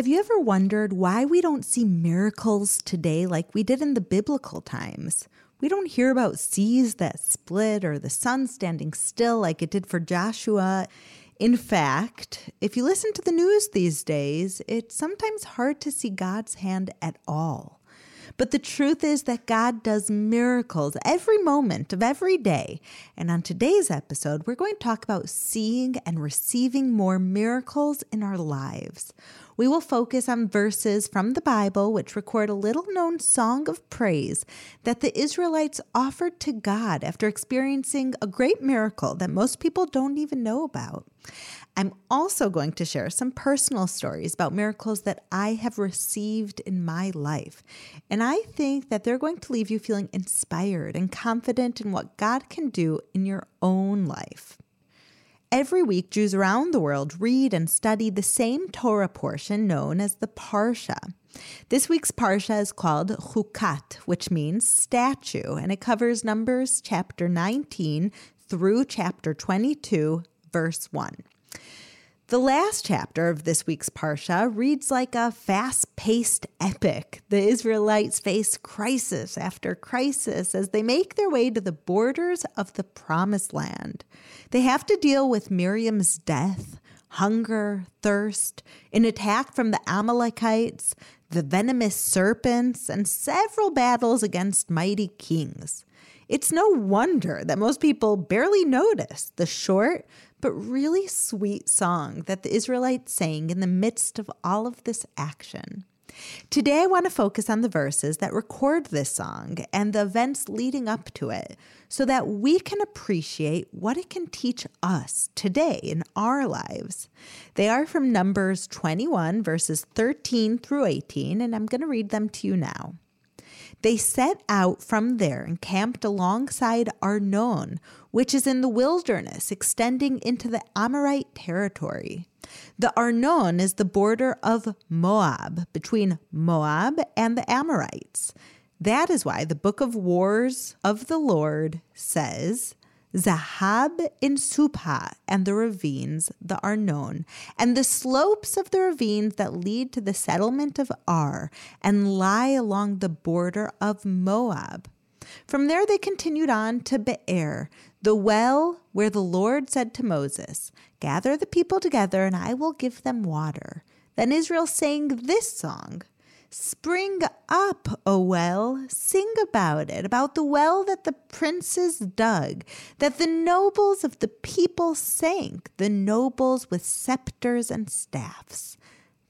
Have you ever wondered why we don't see miracles today like we did in the biblical times? We don't hear about seas that split or the sun standing still like it did for Joshua. In fact, if you listen to the news these days, it's sometimes hard to see God's hand at all. But the truth is that God does miracles every moment of every day. And on today's episode, we're going to talk about seeing and receiving more miracles in our lives. We will focus on verses from the Bible which record a little known song of praise that the Israelites offered to God after experiencing a great miracle that most people don't even know about. I'm also going to share some personal stories about miracles that I have received in my life. And I think that they're going to leave you feeling inspired and confident in what God can do in your own life. Every week, Jews around the world read and study the same Torah portion known as the Parsha. This week's Parsha is called Chukat, which means statue, and it covers Numbers chapter 19 through chapter 22, verse 1. The last chapter of this week's Parsha reads like a fast paced epic. The Israelites face crisis after crisis as they make their way to the borders of the Promised Land. They have to deal with Miriam's death, hunger, thirst, an attack from the Amalekites, the venomous serpents, and several battles against mighty kings. It's no wonder that most people barely notice the short but really sweet song that the Israelites sang in the midst of all of this action. Today, I want to focus on the verses that record this song and the events leading up to it so that we can appreciate what it can teach us today in our lives. They are from Numbers 21, verses 13 through 18, and I'm going to read them to you now. They set out from there and camped alongside Arnon, which is in the wilderness extending into the Amorite territory. The Arnon is the border of Moab, between Moab and the Amorites. That is why the book of Wars of the Lord says, Zahab in Supha and the ravines the Arnon, and the slopes of the ravines that lead to the settlement of Ar and lie along the border of Moab. From there they continued on to Beer, the well where the Lord said to Moses, Gather the people together, and I will give them water. Then Israel sang this song Spring up, O well, sing about it, about the well that the princes dug, that the nobles of the people sank, the nobles with scepters and staffs.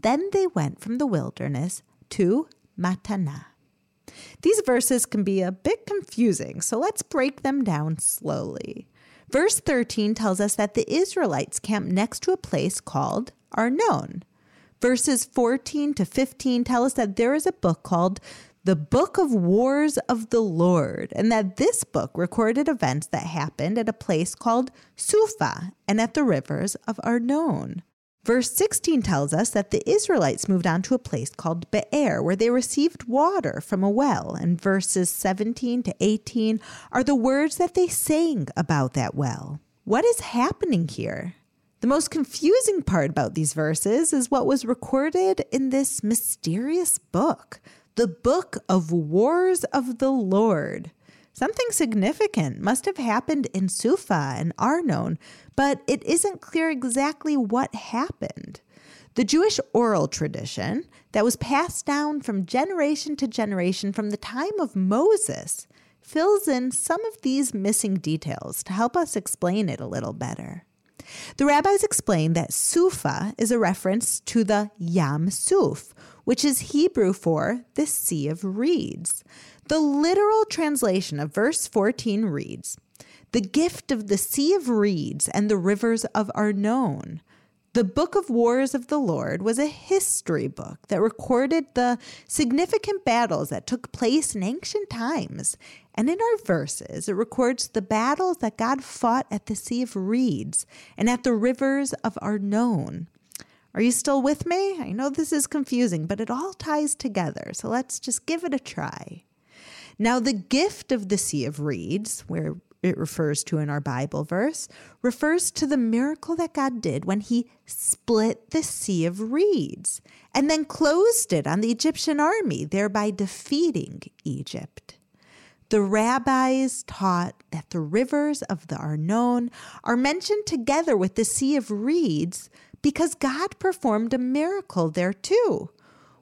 Then they went from the wilderness to Mattanah. These verses can be a bit confusing, so let's break them down slowly. Verse 13 tells us that the Israelites camped next to a place called Arnon. Verses 14 to 15 tell us that there is a book called the Book of Wars of the Lord, and that this book recorded events that happened at a place called Supha and at the rivers of Arnon. Verse 16 tells us that the Israelites moved on to a place called Be'er, where they received water from a well. And verses 17 to 18 are the words that they sang about that well. What is happening here? The most confusing part about these verses is what was recorded in this mysterious book, the Book of Wars of the Lord. Something significant must have happened in Sufa and Arnon, but it isn't clear exactly what happened. The Jewish oral tradition that was passed down from generation to generation from the time of Moses fills in some of these missing details to help us explain it a little better. The rabbis explain that Sufa is a reference to the Yam Suf, which is Hebrew for the Sea of Reeds. The literal translation of verse 14 reads, the gift of the Sea of Reeds and the rivers of Arnon. The Book of Wars of the Lord was a history book that recorded the significant battles that took place in ancient times. And in our verses, it records the battles that God fought at the Sea of Reeds and at the rivers of Arnon. Are you still with me? I know this is confusing, but it all ties together. So let's just give it a try. Now, the gift of the Sea of Reeds, where it refers to in our Bible verse, refers to the miracle that God did when he split the Sea of Reeds and then closed it on the Egyptian army, thereby defeating Egypt. The rabbis taught that the rivers of the Arnon are mentioned together with the Sea of Reeds because God performed a miracle there too,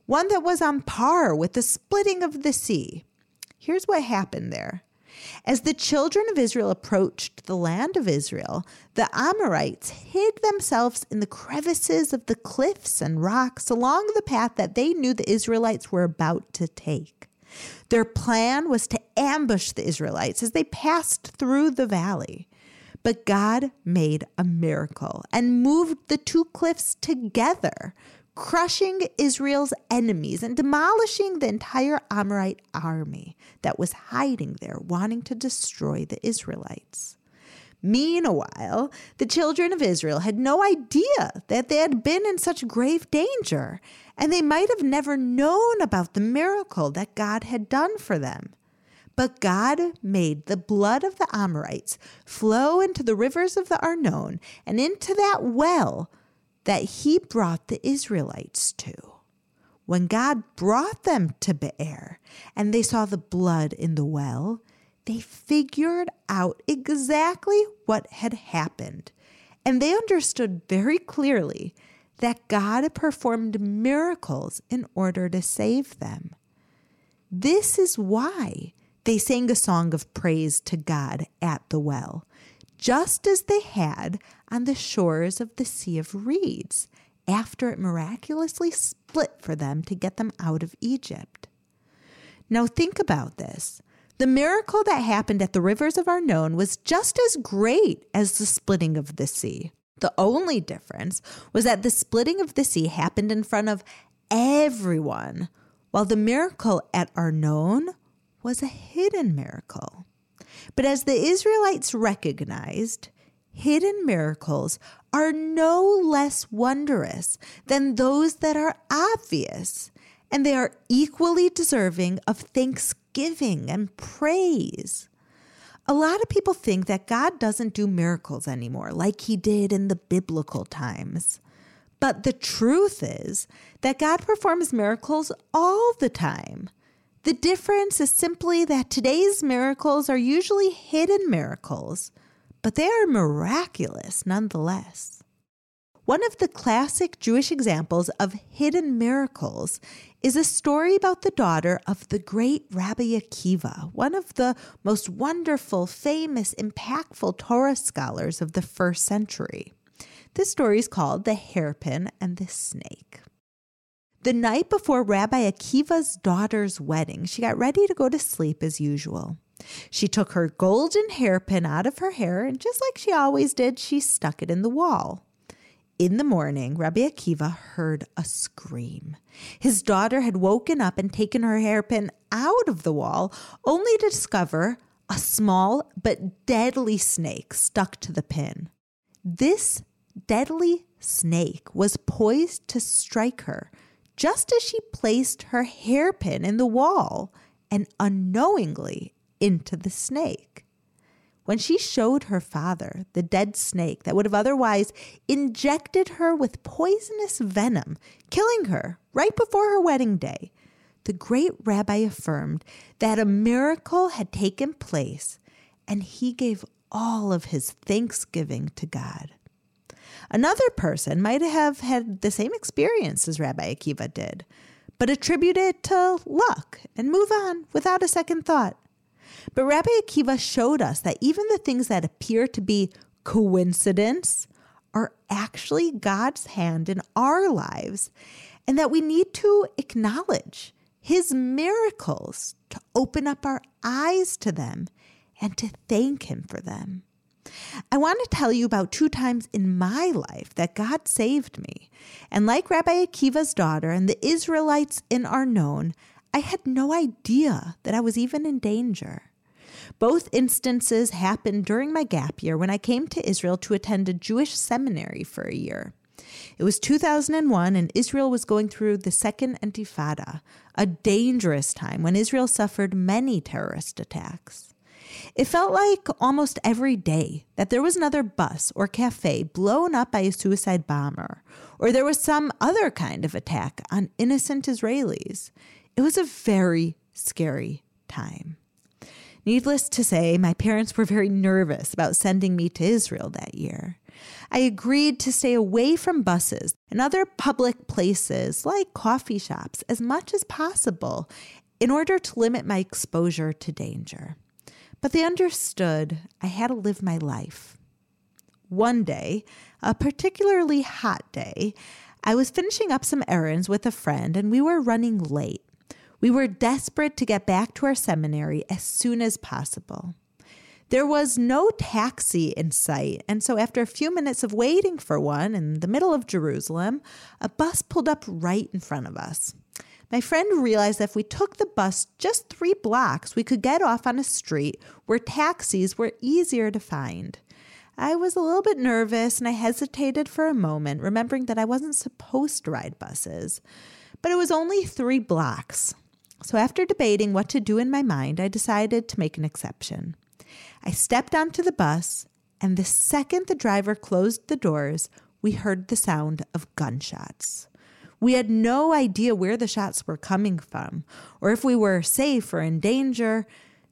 one that was on par with the splitting of the sea. Here's what happened there. As the children of Israel approached the land of Israel, the Amorites hid themselves in the crevices of the cliffs and rocks along the path that they knew the Israelites were about to take. Their plan was to ambush the Israelites as they passed through the valley. But God made a miracle and moved the two cliffs together, crushing Israel's enemies and demolishing the entire Amorite army that was hiding there, wanting to destroy the Israelites. Meanwhile, the children of Israel had no idea that they had been in such grave danger, and they might have never known about the miracle that God had done for them. But God made the blood of the Amorites flow into the rivers of the Arnon and into that well that he brought the Israelites to. When God brought them to Beer and they saw the blood in the well, they figured out exactly what had happened. And they understood very clearly that God had performed miracles in order to save them. This is why they sang a song of praise to God at the well just as they had on the shores of the Sea of Reeds after it miraculously split for them to get them out of Egypt. Now, think about this. The miracle that happened at the rivers of Arnon was just as great as the splitting of the sea. The only difference was that the splitting of the sea happened in front of everyone, while the miracle at Arnon was a hidden miracle. But as the Israelites recognized, hidden miracles are no less wondrous than those that are obvious, and they are equally deserving of thanksgiving and praise. A lot of people think that God doesn't do miracles anymore like he did in the biblical times. But the truth is that God performs miracles all the time. The difference is simply that today's miracles are usually hidden miracles, but they are miraculous nonetheless. One of the classic Jewish examples of hidden miracles is a story about the daughter of the great Rabbi Akiva, one of the most wonderful, famous, impactful Torah scholars of the first century. This story is called The Hairpin and the Snake. The night before Rabbi Akiva's daughter's wedding, she got ready to go to sleep as usual. She took her golden hairpin out of her hair, and just like she always did, she stuck it in the wall. In the morning, Rabbi Akiva heard a scream. His daughter had woken up and taken her hairpin out of the wall, only to discover a small but deadly snake stuck to the pin. This deadly snake was poised to strike her just as she placed her hairpin in the wall and unknowingly into the snake. When she showed her father the dead snake that would have otherwise injected her with poisonous venom, killing her right before her wedding day, the great rabbi affirmed that a miracle had taken place and he gave all of his thanksgiving to God. Another person might have had the same experience as Rabbi Akiva did, but attribute it to luck and move on without a second thought. But Rabbi Akiva showed us that even the things that appear to be coincidence are actually God's hand in our lives, and that we need to acknowledge his miracles to open up our eyes to them and to thank Him for them. I want to tell you about two times in my life that God saved me. And like Rabbi Akiva's daughter and the Israelites in Arnon, I had no idea that I was even in danger. Both instances happened during my gap year when I came to Israel to attend a Jewish seminary for a year. It was 2001, and Israel was going through the Second Intifada, a dangerous time when Israel suffered many terrorist attacks. It felt like almost every day that there was another bus or cafe blown up by a suicide bomber, or there was some other kind of attack on innocent Israelis. It was a very scary time. Needless to say, my parents were very nervous about sending me to Israel that year. I agreed to stay away from buses and other public places like coffee shops as much as possible in order to limit my exposure to danger. But they understood I had to live my life. One day, a particularly hot day, I was finishing up some errands with a friend and we were running late. We were desperate to get back to our seminary as soon as possible. There was no taxi in sight, and so after a few minutes of waiting for one in the middle of Jerusalem, a bus pulled up right in front of us. My friend realized that if we took the bus just three blocks, we could get off on a street where taxis were easier to find. I was a little bit nervous and I hesitated for a moment, remembering that I wasn't supposed to ride buses. But it was only three blocks. So, after debating what to do in my mind, I decided to make an exception. I stepped onto the bus, and the second the driver closed the doors, we heard the sound of gunshots. We had no idea where the shots were coming from, or if we were safe or in danger.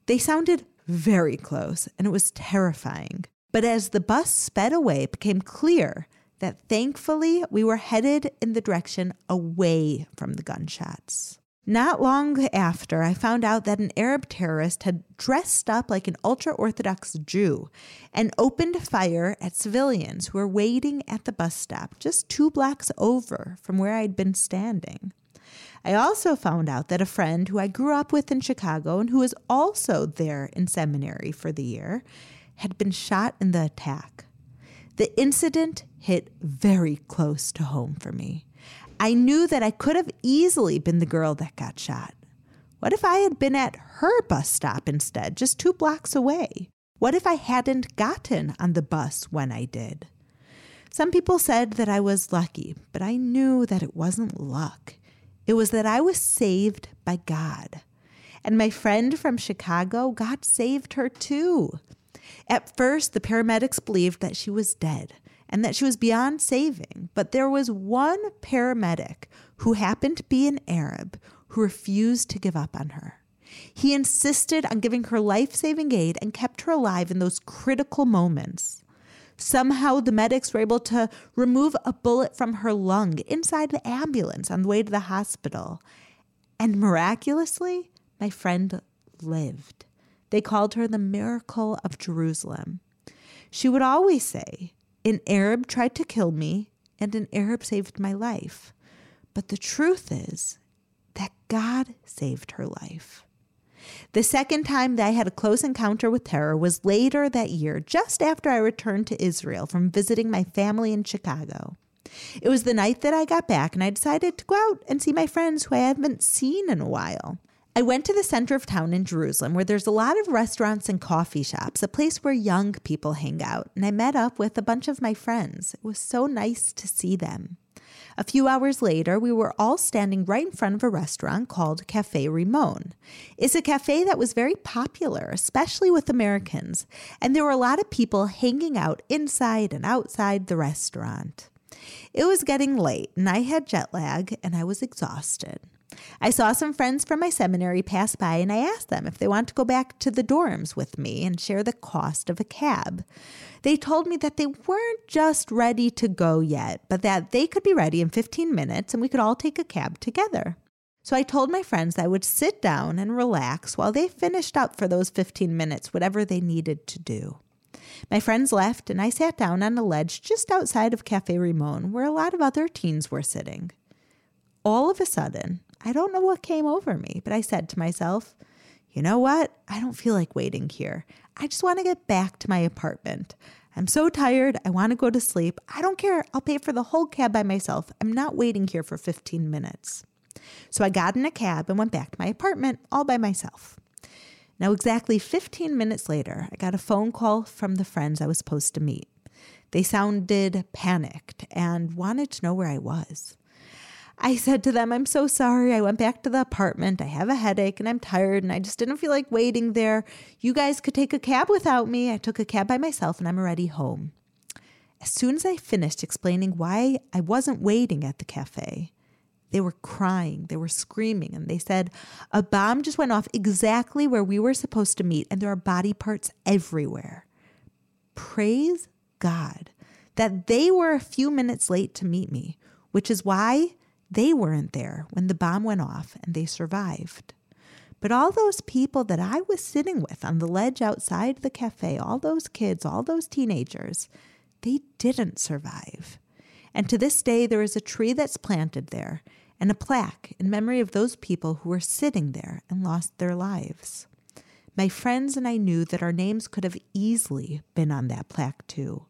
They sounded very close, and it was terrifying. But as the bus sped away, it became clear that thankfully we were headed in the direction away from the gunshots. Not long after, I found out that an Arab terrorist had dressed up like an ultra Orthodox Jew and opened fire at civilians who were waiting at the bus stop just two blocks over from where I'd been standing. I also found out that a friend who I grew up with in Chicago and who was also there in seminary for the year had been shot in the attack. The incident hit very close to home for me. I knew that I could have easily been the girl that got shot. What if I had been at her bus stop instead, just two blocks away? What if I hadn't gotten on the bus when I did? Some people said that I was lucky, but I knew that it wasn't luck. It was that I was saved by God. And my friend from Chicago, God saved her too. At first, the paramedics believed that she was dead, and that she was beyond saving. But there was one paramedic who happened to be an Arab who refused to give up on her. He insisted on giving her life saving aid and kept her alive in those critical moments. Somehow, the medics were able to remove a bullet from her lung inside the ambulance on the way to the hospital. And miraculously, my friend lived. They called her the miracle of Jerusalem. She would always say, an Arab tried to kill me, and an Arab saved my life. But the truth is that God saved her life. The second time that I had a close encounter with terror was later that year, just after I returned to Israel from visiting my family in Chicago. It was the night that I got back, and I decided to go out and see my friends who I haven't seen in a while. I went to the center of town in Jerusalem where there's a lot of restaurants and coffee shops, a place where young people hang out, and I met up with a bunch of my friends. It was so nice to see them. A few hours later, we were all standing right in front of a restaurant called Cafe Rimon. It's a cafe that was very popular, especially with Americans, and there were a lot of people hanging out inside and outside the restaurant. It was getting late, and I had jet lag, and I was exhausted. I saw some friends from my seminary pass by and I asked them if they want to go back to the dorms with me and share the cost of a cab. They told me that they weren't just ready to go yet, but that they could be ready in 15 minutes and we could all take a cab together. So I told my friends I would sit down and relax while they finished up for those 15 minutes, whatever they needed to do. My friends left, and I sat down on a ledge just outside of Cafe Rimon, where a lot of other teens were sitting. All of a sudden, I don't know what came over me, but I said to myself, you know what? I don't feel like waiting here. I just want to get back to my apartment. I'm so tired. I want to go to sleep. I don't care. I'll pay for the whole cab by myself. I'm not waiting here for 15 minutes. So I got in a cab and went back to my apartment all by myself. Now, exactly 15 minutes later, I got a phone call from the friends I was supposed to meet. They sounded panicked and wanted to know where I was. I said to them, I'm so sorry. I went back to the apartment. I have a headache and I'm tired and I just didn't feel like waiting there. You guys could take a cab without me. I took a cab by myself and I'm already home. As soon as I finished explaining why I wasn't waiting at the cafe, they were crying, they were screaming, and they said, A bomb just went off exactly where we were supposed to meet, and there are body parts everywhere. Praise God that they were a few minutes late to meet me, which is why they weren't there when the bomb went off and they survived. But all those people that I was sitting with on the ledge outside the cafe, all those kids, all those teenagers, they didn't survive. And to this day, there is a tree that's planted there and a plaque in memory of those people who were sitting there and lost their lives. My friends and I knew that our names could have easily been on that plaque too.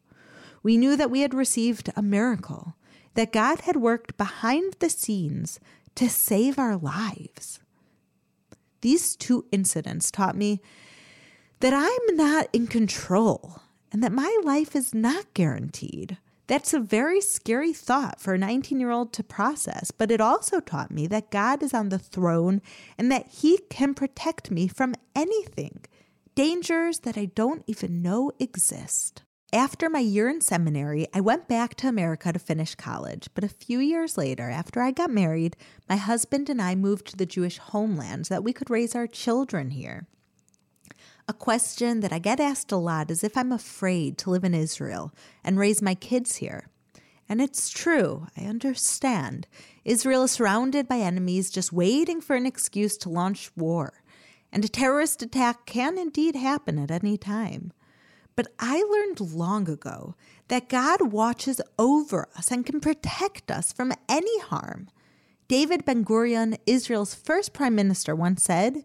We knew that we had received a miracle, that God had worked behind the scenes to save our lives. These two incidents taught me that I'm not in control and that my life is not guaranteed. That's a very scary thought for a 19 year old to process, but it also taught me that God is on the throne and that He can protect me from anything, dangers that I don't even know exist. After my year in seminary, I went back to America to finish college. But a few years later, after I got married, my husband and I moved to the Jewish homeland so that we could raise our children here. A question that I get asked a lot is if I'm afraid to live in Israel and raise my kids here. And it's true, I understand. Israel is surrounded by enemies just waiting for an excuse to launch war. And a terrorist attack can indeed happen at any time. But I learned long ago that God watches over us and can protect us from any harm. David Ben Gurion, Israel's first prime minister, once said,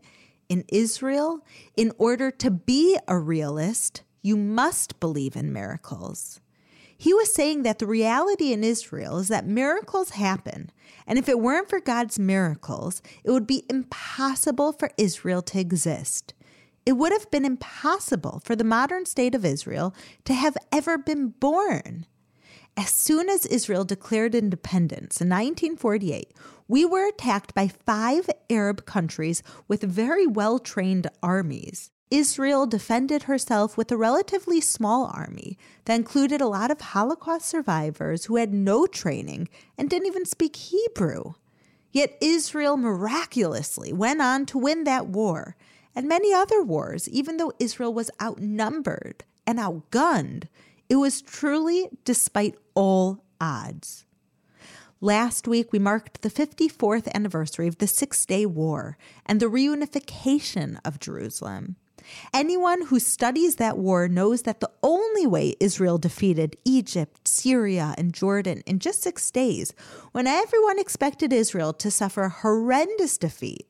in Israel, in order to be a realist, you must believe in miracles. He was saying that the reality in Israel is that miracles happen, and if it weren't for God's miracles, it would be impossible for Israel to exist. It would have been impossible for the modern state of Israel to have ever been born. As soon as Israel declared independence in 1948, we were attacked by five Arab countries with very well trained armies. Israel defended herself with a relatively small army that included a lot of Holocaust survivors who had no training and didn't even speak Hebrew. Yet Israel miraculously went on to win that war and many other wars, even though Israel was outnumbered and outgunned. It was truly despite all odds. Last week, we marked the 54th anniversary of the Six Day War and the reunification of Jerusalem. Anyone who studies that war knows that the only way Israel defeated Egypt, Syria, and Jordan in just six days, when everyone expected Israel to suffer a horrendous defeat,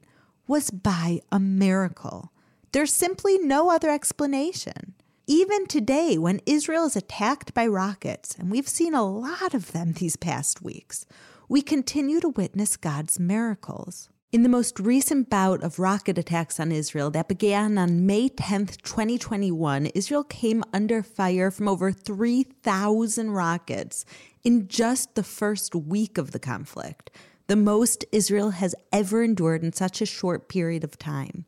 was by a miracle. There's simply no other explanation. Even today, when Israel is attacked by rockets, and we've seen a lot of them these past weeks, we continue to witness God's miracles. In the most recent bout of rocket attacks on Israel that began on May 10th, 2021, Israel came under fire from over 3,000 rockets in just the first week of the conflict, the most Israel has ever endured in such a short period of time.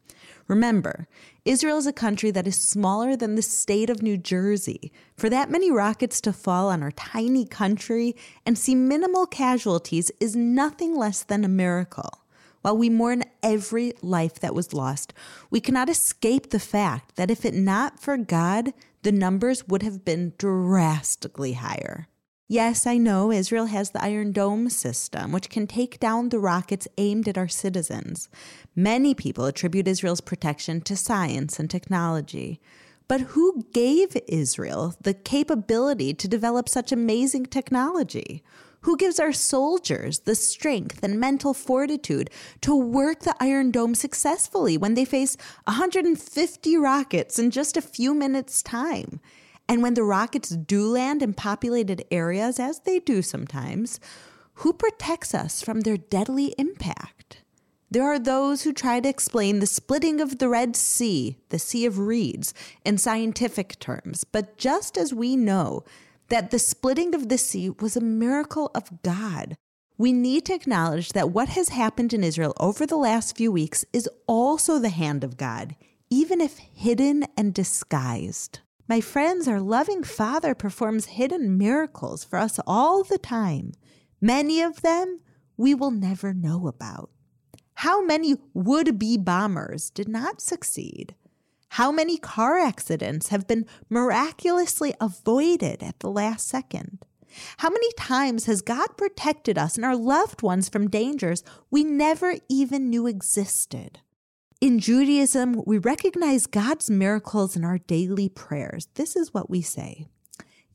Remember, Israel is a country that is smaller than the state of New Jersey. For that many rockets to fall on our tiny country and see minimal casualties is nothing less than a miracle. While we mourn every life that was lost, we cannot escape the fact that if it not for God, the numbers would have been drastically higher. Yes, I know Israel has the Iron Dome system, which can take down the rockets aimed at our citizens. Many people attribute Israel's protection to science and technology. But who gave Israel the capability to develop such amazing technology? Who gives our soldiers the strength and mental fortitude to work the Iron Dome successfully when they face 150 rockets in just a few minutes' time? And when the rockets do land in populated areas, as they do sometimes, who protects us from their deadly impact? There are those who try to explain the splitting of the Red Sea, the Sea of Reeds, in scientific terms, but just as we know that the splitting of the sea was a miracle of God, we need to acknowledge that what has happened in Israel over the last few weeks is also the hand of God, even if hidden and disguised. My friends, our loving Father performs hidden miracles for us all the time. Many of them we will never know about. How many would be bombers did not succeed? How many car accidents have been miraculously avoided at the last second? How many times has God protected us and our loved ones from dangers we never even knew existed? In Judaism, we recognize God's miracles in our daily prayers. This is what we say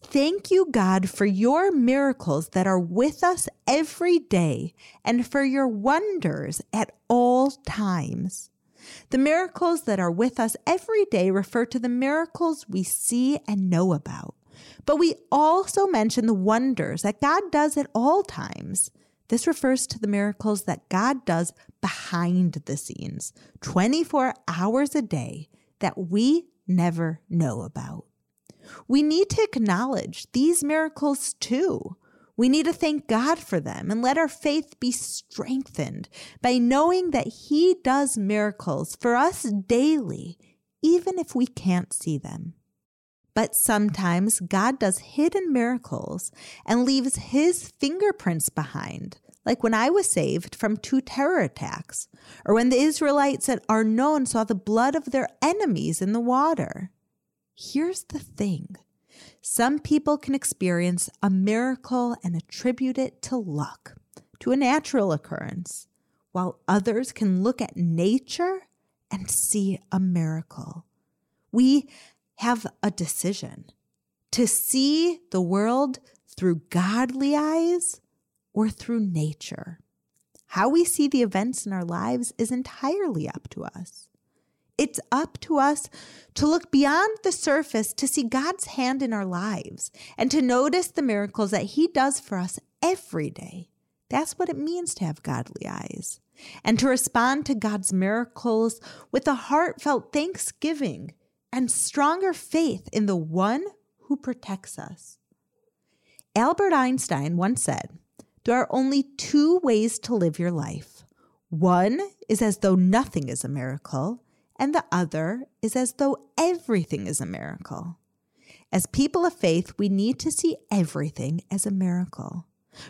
Thank you, God, for your miracles that are with us every day and for your wonders at all times. The miracles that are with us every day refer to the miracles we see and know about. But we also mention the wonders that God does at all times. This refers to the miracles that God does behind the scenes, 24 hours a day, that we never know about. We need to acknowledge these miracles too. We need to thank God for them and let our faith be strengthened by knowing that He does miracles for us daily, even if we can't see them. But sometimes God does hidden miracles and leaves His fingerprints behind, like when I was saved from two terror attacks, or when the Israelites at Arnon saw the blood of their enemies in the water. Here's the thing some people can experience a miracle and attribute it to luck, to a natural occurrence, while others can look at nature and see a miracle. We have a decision to see the world through godly eyes or through nature. How we see the events in our lives is entirely up to us. It's up to us to look beyond the surface to see God's hand in our lives and to notice the miracles that He does for us every day. That's what it means to have godly eyes. And to respond to God's miracles with a heartfelt thanksgiving and stronger faith in the one who protects us. Albert Einstein once said, There are only two ways to live your life. One is as though nothing is a miracle, and the other is as though everything is a miracle. As people of faith, we need to see everything as a miracle.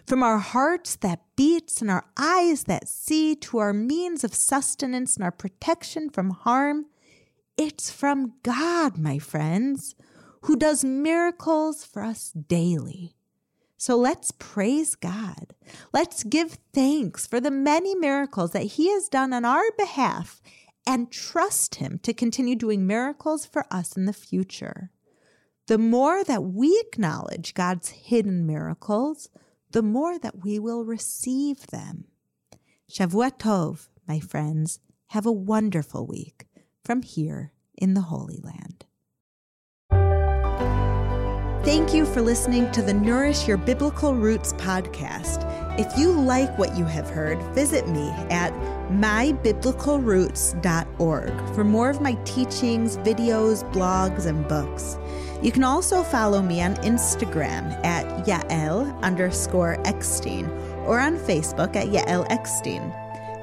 From our hearts that beats and our eyes that see to our means of sustenance and our protection from harm, it's from God, my friends, who does miracles for us daily. So let's praise God. Let's give thanks for the many miracles that He has done on our behalf and trust Him to continue doing miracles for us in the future. The more that we acknowledge God's hidden miracles, the more that we will receive them. Shavua Tov, my friends. Have a wonderful week from here in the Holy Land. Thank you for listening to the Nourish Your Biblical Roots podcast. If you like what you have heard, visit me at mybiblicalroots.org for more of my teachings, videos, blogs, and books. You can also follow me on Instagram at Yael underscore Eckstein or on Facebook at Yael Eckstein.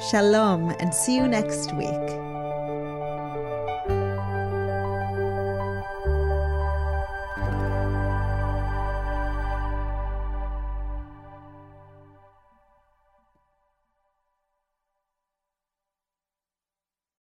Shalom and see you next week.